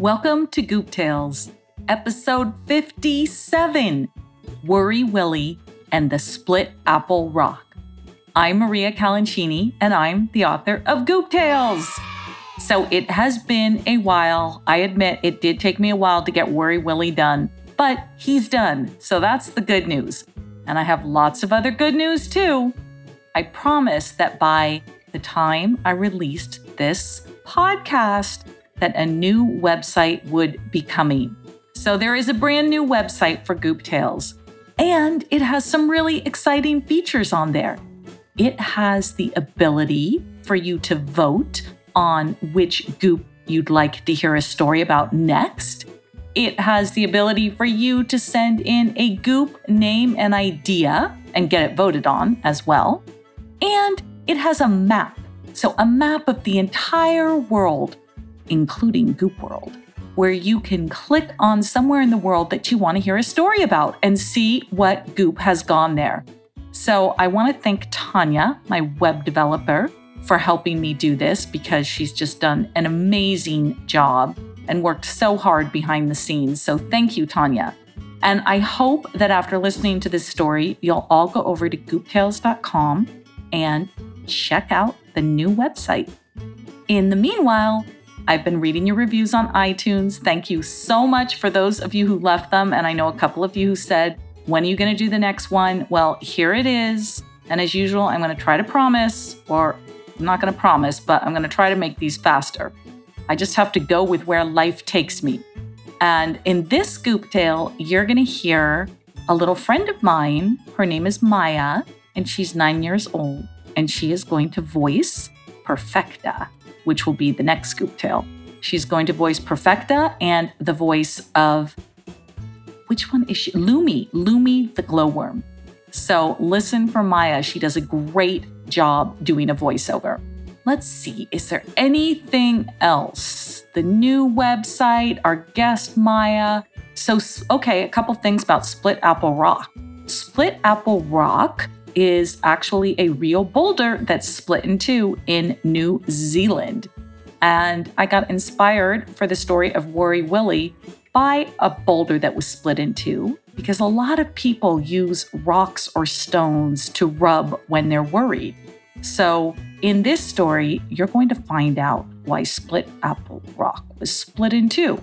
Welcome to Goop Tales, episode 57 Worry Willie and the Split Apple Rock. I'm Maria Calancini, and I'm the author of Goop Tales. So it has been a while. I admit it did take me a while to get Worry Willie done, but he's done. So that's the good news. And I have lots of other good news too. I promise that by the time I released this podcast, that a new website would be coming. So there is a brand new website for Goop Tales, and it has some really exciting features on there. It has the ability for you to vote on which goop you'd like to hear a story about next. It has the ability for you to send in a goop name and idea and get it voted on as well. And it has a map. So, a map of the entire world, including Goop World, where you can click on somewhere in the world that you want to hear a story about and see what goop has gone there. So, I want to thank Tanya, my web developer, for helping me do this because she's just done an amazing job and worked so hard behind the scenes. So thank you, Tanya. And I hope that after listening to this story, you'll all go over to gooptales.com and check out the new website. In the meanwhile, I've been reading your reviews on iTunes. Thank you so much for those of you who left them. And I know a couple of you who said, When are you going to do the next one? Well, here it is. And as usual, I'm going to try to promise, or I'm not going to promise, but I'm going to try to make these faster. I just have to go with where life takes me. And in this Goop Tale, you're going to hear a little friend of mine. Her name is Maya, and she's nine years old. And she is going to voice Perfecta, which will be the next Goop Tale. She's going to voice Perfecta and the voice of which one is she? Lumi, Lumi the glowworm. So listen for Maya. She does a great job doing a voiceover. Let's see, is there anything else? The new website, our guest Maya. So, okay, a couple things about Split Apple Rock. Split Apple Rock is actually a real boulder that's split in two in New Zealand. And I got inspired for the story of Worry Willie by a boulder that was split in two because a lot of people use rocks or stones to rub when they're worried. So, in this story, you're going to find out why Split Apple Rock was split in two.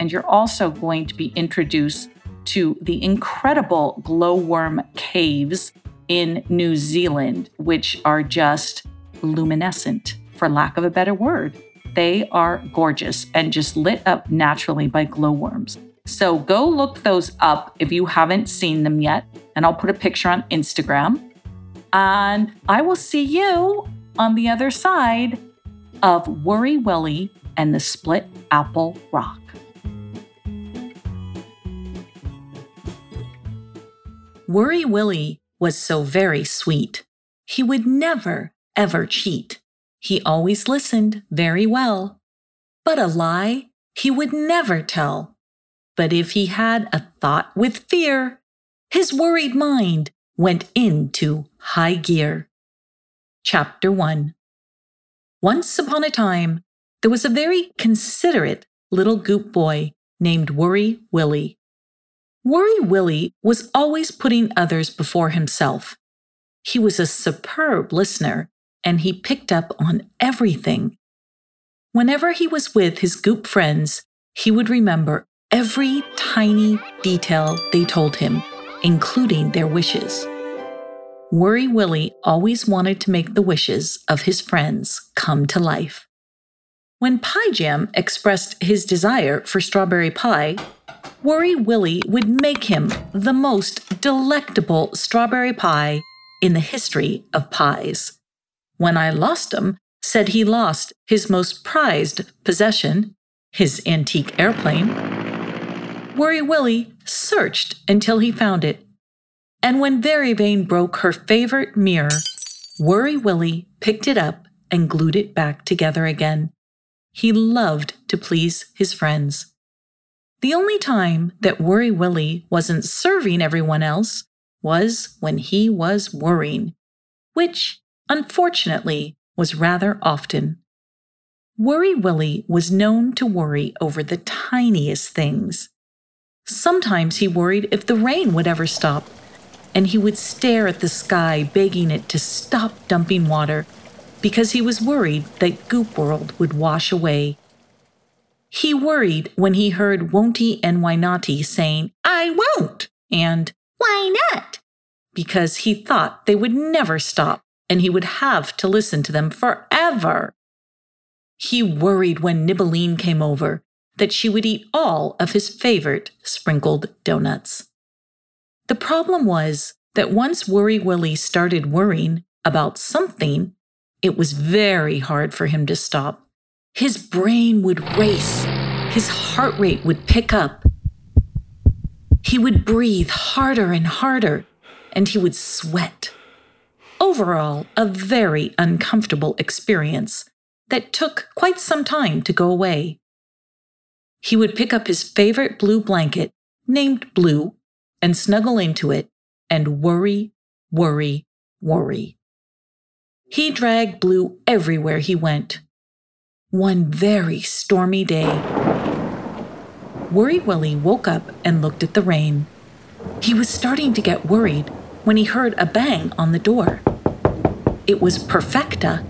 And you're also going to be introduced to the incredible glowworm caves in New Zealand, which are just luminescent, for lack of a better word. They are gorgeous and just lit up naturally by glowworms. So go look those up if you haven't seen them yet, and I'll put a picture on Instagram. And I will see you on the other side of Worry Willie and the Split Apple Rock. Worry Willie was so very sweet. He would never, ever cheat. He always listened very well. But a lie he would never tell. But if he had a thought with fear, his worried mind went into high gear. Chapter 1 Once upon a time, there was a very considerate little goop boy named Worry Willie. Worry Willie was always putting others before himself. He was a superb listener and he picked up on everything. Whenever he was with his goop friends, he would remember every tiny detail they told him including their wishes. Worry Willie always wanted to make the wishes of his friends come to life. When Pie Jam expressed his desire for strawberry pie, Worry Willie would make him the most delectable strawberry pie in the history of pies. When I lost him, said he lost his most prized possession, his antique airplane, Worry Willie searched until he found it. And when Very Vain broke her favorite mirror, Worry Willie picked it up and glued it back together again. He loved to please his friends. The only time that Worry Willie wasn't serving everyone else was when he was worrying, which, unfortunately, was rather often. Worry Willie was known to worry over the tiniest things. Sometimes he worried if the rain would ever stop, and he would stare at the sky, begging it to stop dumping water because he was worried that Goop World would wash away. He worried when he heard Won'ty and Wynotty saying, I won't, and Why not? Because he thought they would never stop and he would have to listen to them forever. He worried when Nibbeline came over that she would eat all of his favorite sprinkled donuts. The problem was that once Worry Willie started worrying about something, it was very hard for him to stop. His brain would race, his heart rate would pick up. He would breathe harder and harder, and he would sweat. Overall, a very uncomfortable experience that took quite some time to go away. He would pick up his favorite blue blanket, named Blue, and snuggle into it and worry, worry, worry. He dragged Blue everywhere he went. One very stormy day, Worry Willie woke up and looked at the rain. He was starting to get worried when he heard a bang on the door. It was Perfecta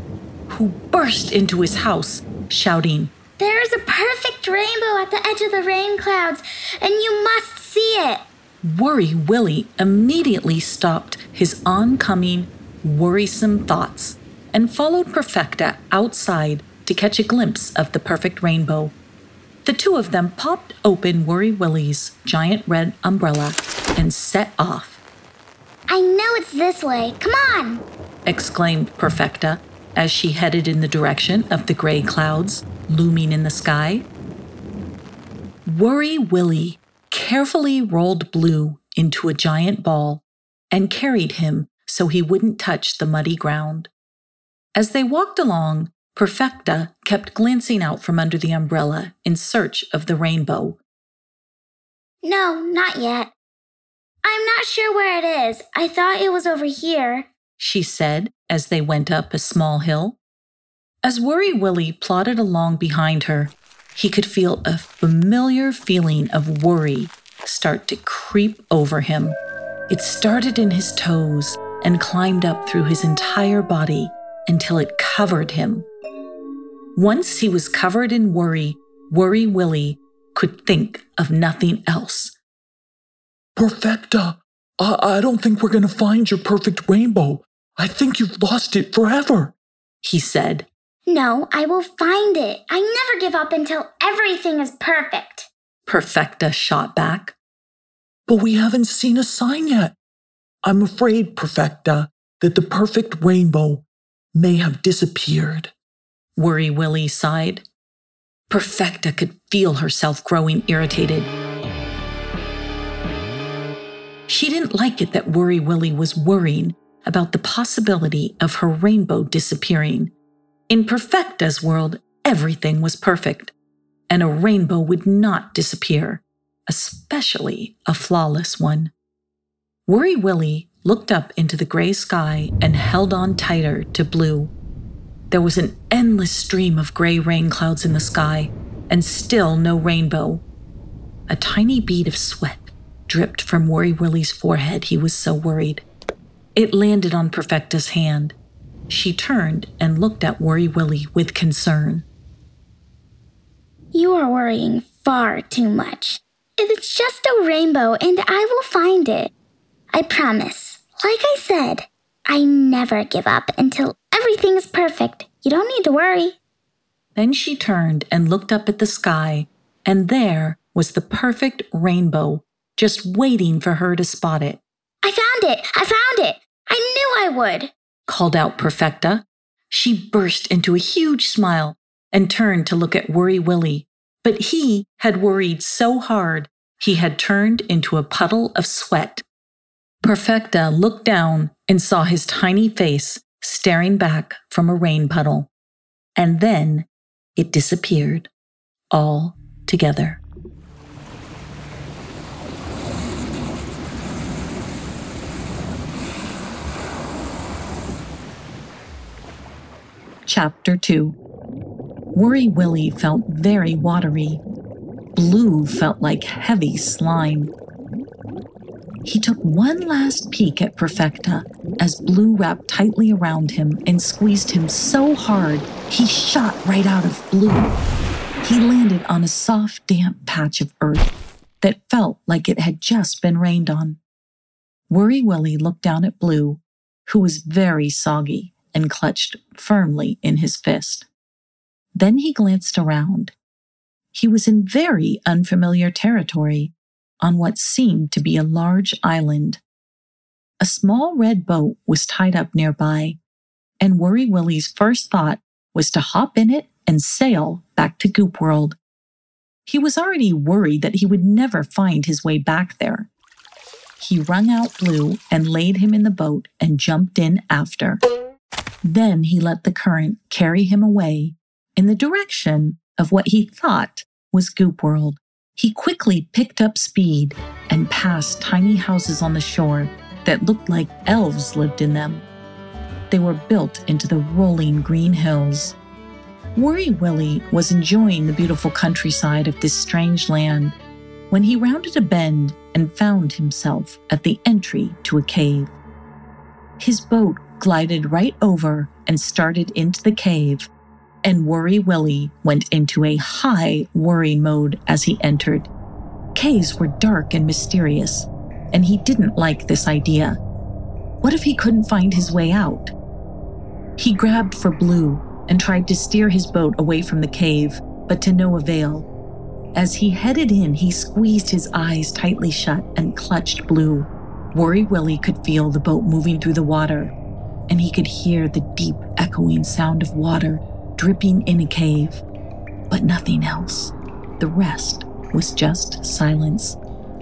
who burst into his house, shouting, There is a perfect rainbow at the edge of the rain clouds, and you must see it. Worry Willie immediately stopped his oncoming, worrisome thoughts and followed Perfecta outside to catch a glimpse of the perfect rainbow. The two of them popped open Worry Willie's giant red umbrella and set off. I know it's this way. Come on! exclaimed Perfecta as she headed in the direction of the gray clouds looming in the sky. Worry Willie carefully rolled Blue into a giant ball and carried him so he wouldn't touch the muddy ground. As they walked along, Perfecta kept glancing out from under the umbrella in search of the rainbow. No, not yet. I'm not sure where it is. I thought it was over here she said as they went up a small hill. As Worry Willie plodded along behind her, he could feel a familiar feeling of worry start to creep over him. It started in his toes and climbed up through his entire body until it covered him. Once he was covered in worry, Worry Willie could think of nothing else. Perfecta, I, I don't think we're going to find your perfect rainbow. I think you've lost it forever, he said. No, I will find it. I never give up until everything is perfect. Perfecta shot back. But we haven't seen a sign yet. I'm afraid, Perfecta, that the perfect rainbow may have disappeared. Worry Willie sighed. Perfecta could feel herself growing irritated. She didn't like it that Worry Willie was worrying about the possibility of her rainbow disappearing. In Perfecta's world, everything was perfect, and a rainbow would not disappear, especially a flawless one. Worry Willie looked up into the gray sky and held on tighter to blue. There was an endless stream of gray rain clouds in the sky, and still no rainbow. A tiny bead of sweat dripped from Worry Willie's forehead, he was so worried. It landed on Perfecta's hand. She turned and looked at Worry Willie with concern. You are worrying far too much. It's just a rainbow, and I will find it. I promise. Like I said, I never give up until everything is perfect. You don't need to worry. Then she turned and looked up at the sky, and there was the perfect rainbow, just waiting for her to spot it. I found it! I found it! I knew I would, called out Perfecta. She burst into a huge smile and turned to look at Worry Willie, but he had worried so hard he had turned into a puddle of sweat. Perfecta looked down and saw his tiny face staring back from a rain puddle. And then it disappeared all together. Chapter 2 Worry Willy felt very watery. Blue felt like heavy slime. He took one last peek at Perfecta as Blue wrapped tightly around him and squeezed him so hard he shot right out of Blue. He landed on a soft, damp patch of earth that felt like it had just been rained on. Worry Willy looked down at Blue, who was very soggy and clutched firmly in his fist. Then he glanced around. He was in very unfamiliar territory on what seemed to be a large island. A small red boat was tied up nearby, and Worry Willie's first thought was to hop in it and sail back to Goop World. He was already worried that he would never find his way back there. He wrung out Blue and laid him in the boat and jumped in after. Then he let the current carry him away in the direction of what he thought was Goop World. He quickly picked up speed and passed tiny houses on the shore that looked like elves lived in them. They were built into the rolling green hills. Worry Willie was enjoying the beautiful countryside of this strange land when he rounded a bend and found himself at the entry to a cave. His boat glided right over and started into the cave and Worry Willy went into a high worry mode as he entered. Caves were dark and mysterious, and he didn't like this idea. What if he couldn't find his way out? He grabbed for Blue and tried to steer his boat away from the cave, but to no avail. As he headed in, he squeezed his eyes tightly shut and clutched Blue. Worry Willy could feel the boat moving through the water, and he could hear the deep, echoing sound of water dripping in a cave, but nothing else. The rest was just silence.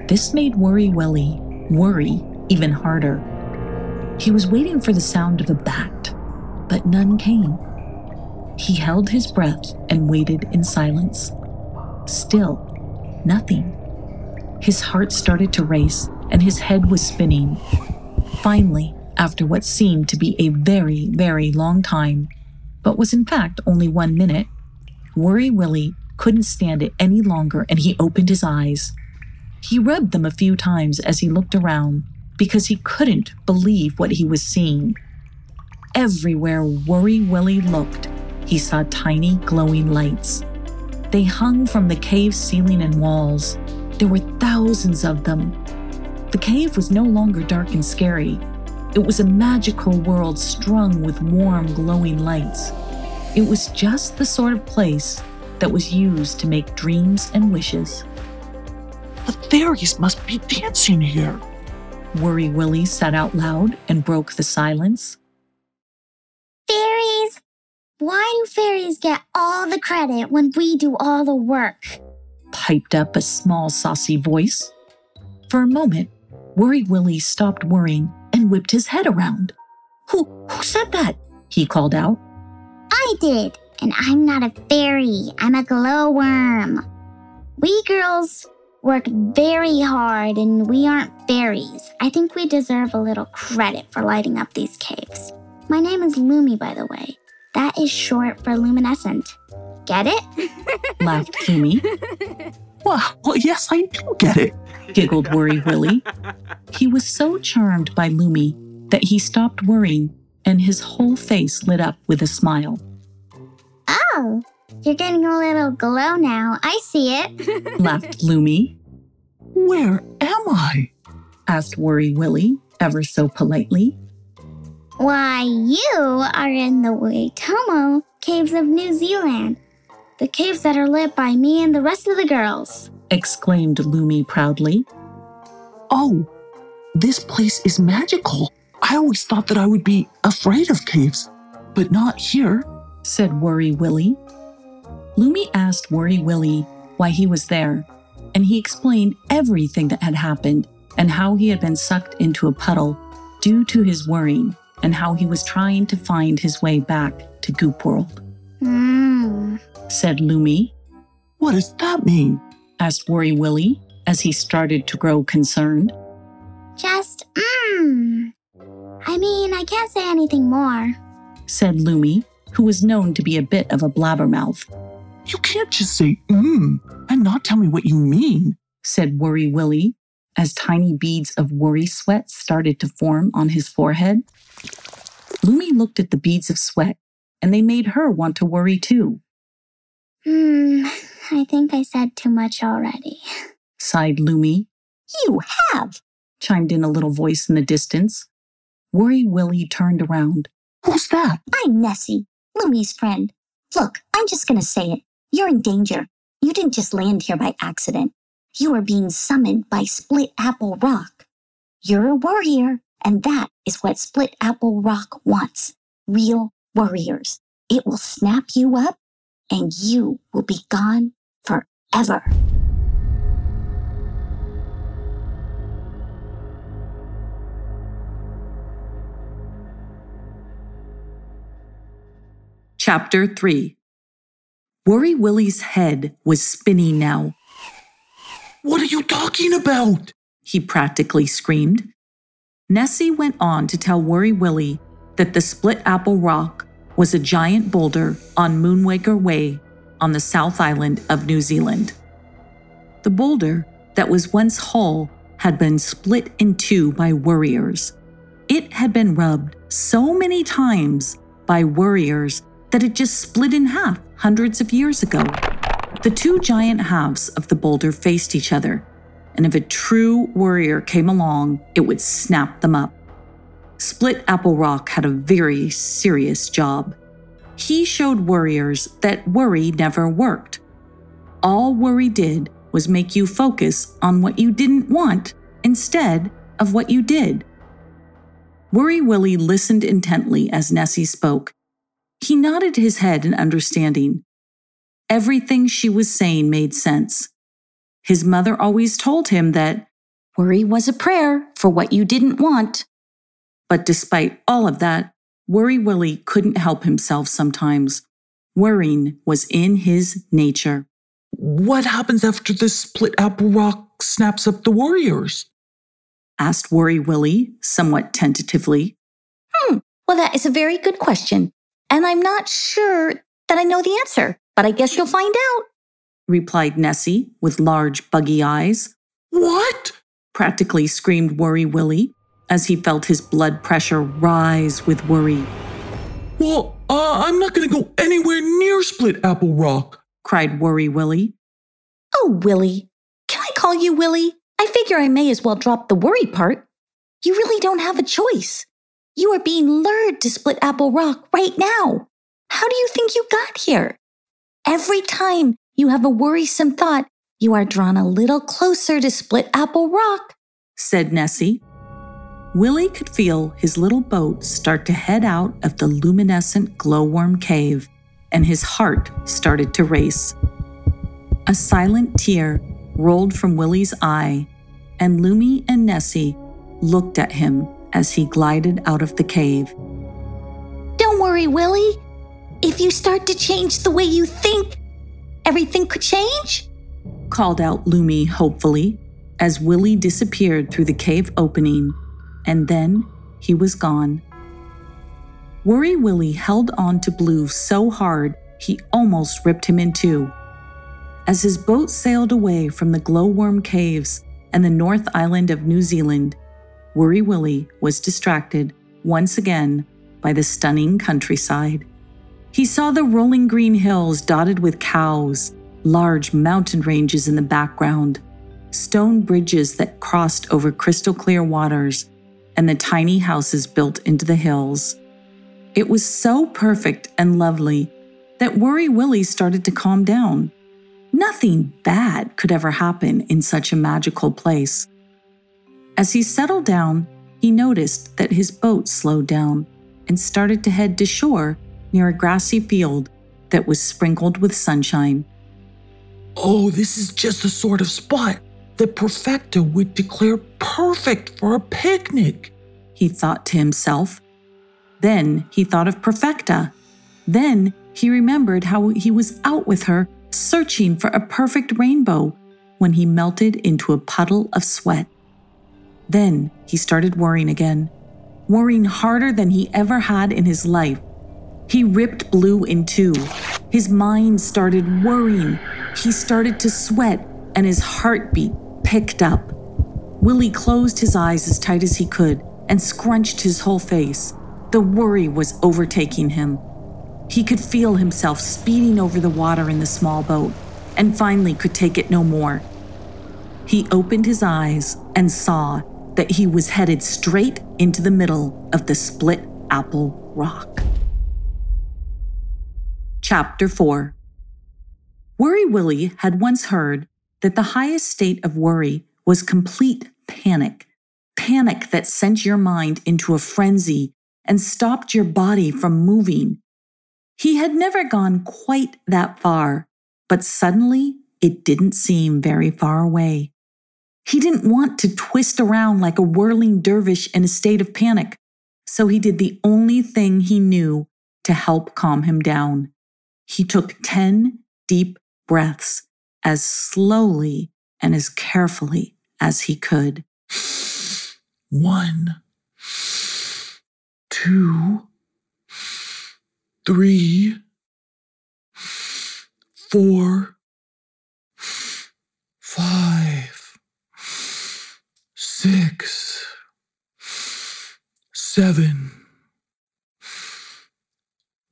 This made Worry Willy worry even harder. He was waiting for the sound of a bat, but none came. He held his breath and waited in silence. Still, nothing. His heart started to race and his head was spinning. Finally, after what seemed to be a very, very long time, but was in fact only one minute, Worry Willy couldn't stand it any longer and he opened his eyes. He rubbed them a few times as he looked around because he couldn't believe what he was seeing. Everywhere Worry Willy looked, he saw tiny glowing lights. They hung from the cave ceiling and walls. There were thousands of them. The cave was no longer dark and scary. It was a magical world strung with warm, glowing lights. It was just the sort of place that was used to make dreams and wishes. The fairies must be dancing here. Worry Willy said out loud and broke the silence. Fairies? Why do fairies get all the credit when we do all the work? Piped up a small, saucy voice. For a moment, Worry Willy stopped worrying and whipped his head around. Who, who said that? He called out. I did, and I'm not a fairy. I'm a glowworm. We girls work very hard and we aren't fairies. I think we deserve a little credit for lighting up these caves. My name is Lumi, by the way. That is short for luminescent. Get it? Laughed Lumi. Well, well, yes, I do get it. Giggled Worry Willy. He was so charmed by Lumi that he stopped worrying and his whole face lit up with a smile. Oh, you're getting a little glow now. I see it. Laughed Lumi. Where am I? Asked Worry Willy ever so politely. Why, you are in the Waitomo Caves of New Zealand. The caves that are lit by me and the rest of the girls. Exclaimed Lumi proudly. Oh, this place is magical. I always thought that I would be afraid of caves, but not here, said Worry Willy. Lumi asked Worry Willy why he was there, and he explained everything that had happened and how he had been sucked into a puddle due to his worrying and how he was trying to find his way back to Goop World. Hmm, Said Lumi, What does that mean? asked Worry Willy as he started to grow concerned. just mmm. I mean, I can't say anything more. Said Lumi, who was known to be a bit of a blabbermouth. You can't just say mmm and not tell me what you mean, said Worry Willie as tiny beads of worry sweat started to form on his forehead. Lumi looked at the beads of sweat, and they made her want to worry too. Hmm, I think I said too much already, sighed Lumi. You have, chimed in a little voice in the distance. Worry Willie turned around. Who's that? I'm Nessie, Lumi's friend. Look, I'm just going to say it. You're in danger. You didn't just land here by accident. You are being summoned by Split Apple Rock. You're a warrior, and that is what Split Apple Rock wants. Real warriors. It will snap you up, and you will be gone forever. Chapter 3 Worry Willie's head was spinning now. What are you talking about? He practically screamed. Nessie went on to tell Worry Willie that the Split Apple Rock was a giant boulder on Moonraker Way on the South Island of New Zealand. The boulder that was once whole had been split in two by warriors. It had been rubbed so many times by warriors that it just split in half hundreds of years ago. The two giant halves of the boulder faced each other, and if a true warrior came along, it would snap them up. Split Apple Rock had a very serious job. He showed warriors that worry never worked. All worry did was make you focus on what you didn't want instead of what you did. Worry Willie listened intently as Nessie spoke he nodded his head in understanding. Everything she was saying made sense. His mother always told him that worry was a prayer for what you didn't want. But despite all of that, Worry Willie couldn't help himself sometimes. Worrying was in his nature. What happens after the split apple rock snaps up the warriors? asked Worry Willie somewhat tentatively. Hmm, well, that is a very good question. And I'm not sure that I know the answer, but I guess you'll find out, replied Nessie with large, buggy eyes. What? practically screamed Worry Willie as he felt his blood pressure rise with worry. Well, uh, I'm not going to go anywhere near Split Apple Rock, cried Worry Willie. Oh, Willie. Can I call you Willie? I figure I may as well drop the worry part. You really don't have a choice. You are being lured to Split Apple Rock right now. How do you think you got here? Every time you have a worrisome thought, you are drawn a little closer to Split Apple Rock, said Nessie. Willie could feel his little boat start to head out of the luminescent glowworm cave, and his heart started to race. A silent tear rolled from Willie's eye, and Lumi and Nessie looked at him as he glided out of the cave. Don't worry, Willie. If you start to change the way you think, everything could change, called out Lumi hopefully as Willie disappeared through the cave opening, and then he was gone. Worry Willie held on to Blue so hard he almost ripped him in two. As his boat sailed away from the glowworm caves and the North Island of New Zealand, Worry Willie was distracted once again by the stunning countryside. He saw the rolling green hills dotted with cows, large mountain ranges in the background, stone bridges that crossed over crystal clear waters, and the tiny houses built into the hills. It was so perfect and lovely that Worry Willie started to calm down. Nothing bad could ever happen in such a magical place. As he settled down, he noticed that his boat slowed down and started to head to shore near a grassy field that was sprinkled with sunshine. Oh, this is just the sort of spot that Perfecta would declare perfect for a picnic, he thought to himself. Then he thought of Perfecta. Then he remembered how he was out with her searching for a perfect rainbow when he melted into a puddle of sweat. Then he started worrying again, worrying harder than he ever had in his life. He ripped Blue in two, His mind started worrying. He started to sweat, and his heartbeat picked up. Willie closed his eyes as tight as he could and scrunched his whole face. The worry was overtaking him. He could feel himself speeding over the water in the small boat and finally could take it no more. He opened his eyes and saw that he was headed straight into the middle of the split apple rock. Chapter 4 Worry Willie had once heard that the highest state of worry was complete panic, panic that sent your mind into a frenzy and stopped your body from moving. He had never gone quite that far, but suddenly it didn't seem very far away. He didn't want to twist around like a whirling dervish in a state of panic, so he did the only thing he knew to help calm him down. He took 10 deep breaths as slowly and as carefully as he could. One, two, three, four, five, six, seven,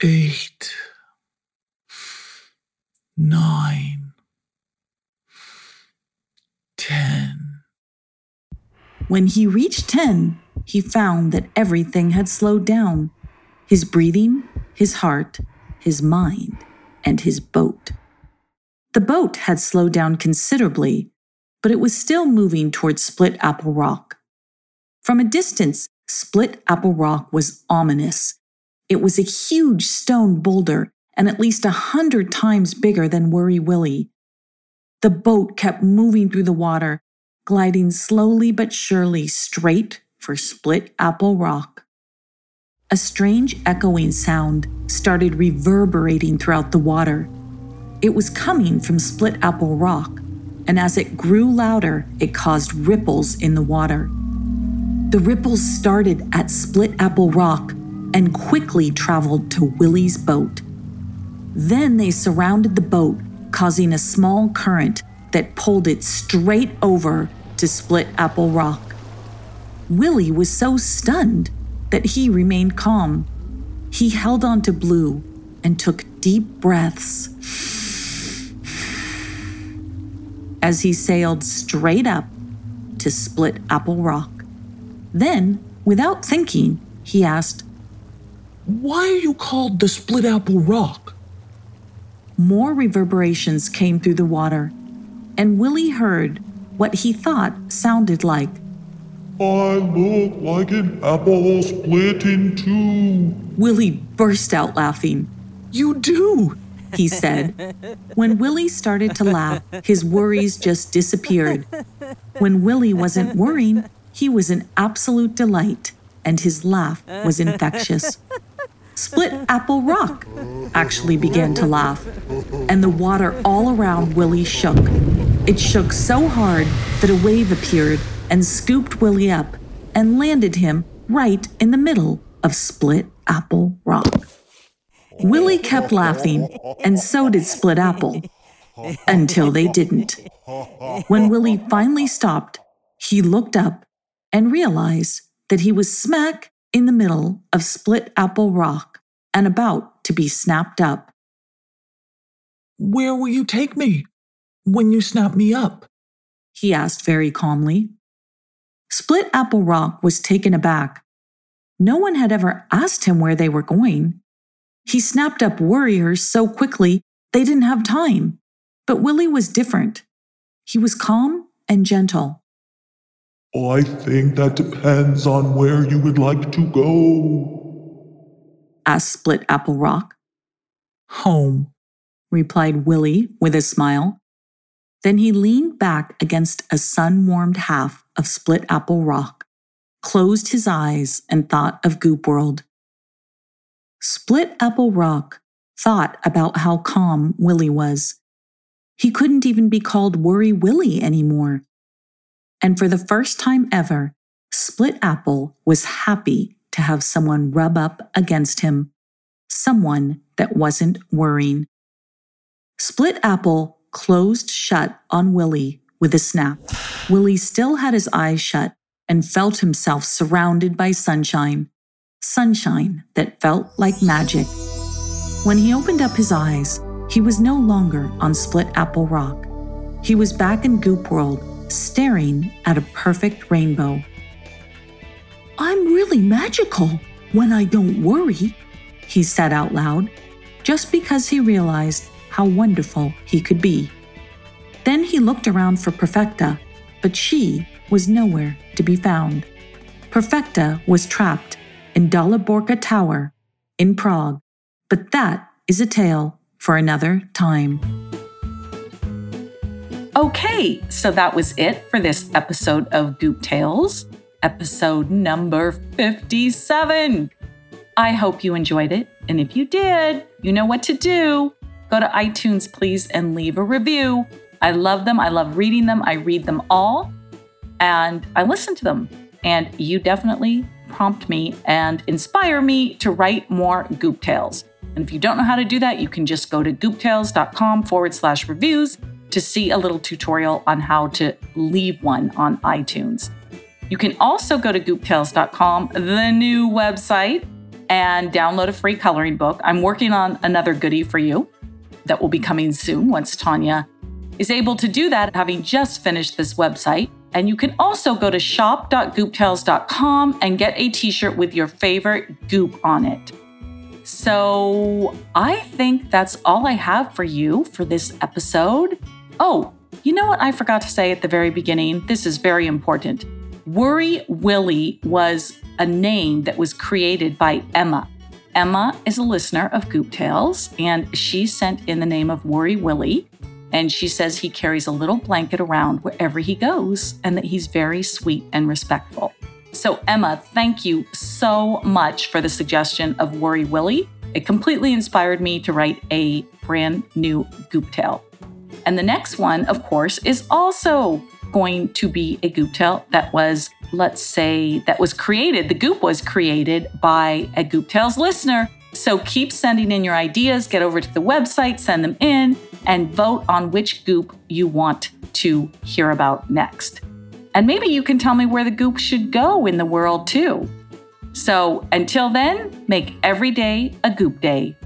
eight, nine, When he reached 10, he found that everything had slowed down his breathing, his heart, his mind, and his boat. The boat had slowed down considerably, but it was still moving towards Split Apple Rock. From a distance, Split Apple Rock was ominous. It was a huge stone boulder and at least a hundred times bigger than Worry Willie. The boat kept moving through the water, gliding slowly but surely straight for Split Apple Rock. A strange echoing sound started reverberating throughout the water. It was coming from Split Apple Rock, and as it grew louder, it caused ripples in the water. The ripples started at Split Apple Rock and quickly traveled to Willie's boat. Then they surrounded the boat, causing a small current that pulled it straight over to Split Apple Rock. Willie was so stunned that he remained calm. He held on to Blue and took deep breaths as he sailed straight up to Split Apple Rock. Then, without thinking, he asked, Why are you called the Split Apple Rock? More reverberations came through the water, and Willie heard what he thought sounded like, I look like an apple split in two. Willie burst out laughing. You do. He said. When Willie started to laugh, his worries just disappeared. When Willie wasn't worrying, he was an absolute delight, and his laugh was infectious. Split Apple Rock actually began to laugh, and the water all around Willie shook. It shook so hard that a wave appeared and scooped Willie up and landed him right in the middle of Split Apple Rock. Willie kept laughing, and so did Split Apple, until they didn't. When Willie finally stopped, he looked up and realized that he was smack in the middle of Split Apple Rock and about to be snapped up. Where will you take me when you snap me up? He asked very calmly. Split Apple Rock was taken aback. No one had ever asked him where they were going. He snapped up warriors so quickly they didn't have time. But Willie was different. He was calm and gentle. Oh, I think that depends on where you would like to go. asked Split Apple Rock. Home, replied Willie with a smile. Then he leaned back against a sun warmed half of Split Apple Rock, closed his eyes, and thought of Goop World. Split Apple Rock thought about how calm Willie was. He couldn't even be called Worry Willie anymore. And for the first time ever, Split Apple was happy to have someone rub up against him, someone that wasn't worrying. Split Apple closed shut on Willie with a snap. Willie still had his eyes shut and felt himself surrounded by sunshine. Sunshine that felt like magic. When he opened up his eyes, he was no longer on Split Apple Rock. He was back in Goop World, staring at a perfect rainbow. I'm really magical when I don't worry, he said out loud, just because he realized how wonderful he could be. Then he looked around for Perfecta, but she was nowhere to be found. Perfecta was trapped in Daliborka Tower in Prague, but that is a tale for another time. Okay, so that was it for this episode of Goop Tales, episode number 57. I hope you enjoyed it, and if you did, you know what to do. Go to iTunes, please, and leave a review. I love them. I love reading them. I read them all and I listen to them. And you definitely prompt me and inspire me to write more Goop Tales. And if you don't know how to do that, you can just go to gooptales.com forward slash reviews to see a little tutorial on how to leave one on iTunes. You can also go to gooptales.com, the new website, and download a free coloring book. I'm working on another goodie for you that will be coming soon once Tanya is able to do that, having just finished this website. And you can also go to shop.gooptales.com and get a t shirt with your favorite goop on it. So I think that's all I have for you for this episode. Oh, you know what I forgot to say at the very beginning? This is very important. Worry Willie was a name that was created by Emma. Emma is a listener of Goop Tales, and she sent in the name of Worry Willie. And she says he carries a little blanket around wherever he goes and that he's very sweet and respectful. So, Emma, thank you so much for the suggestion of Worry Willie. It completely inspired me to write a brand new Goop Tale. And the next one, of course, is also going to be a Goop Tale that was, let's say, that was created. The Goop was created by a Goop Tales listener. So keep sending in your ideas, get over to the website, send them in, and vote on which Goop you want to hear about next. And maybe you can tell me where the Goop should go in the world too. So until then, make every day a Goop Day.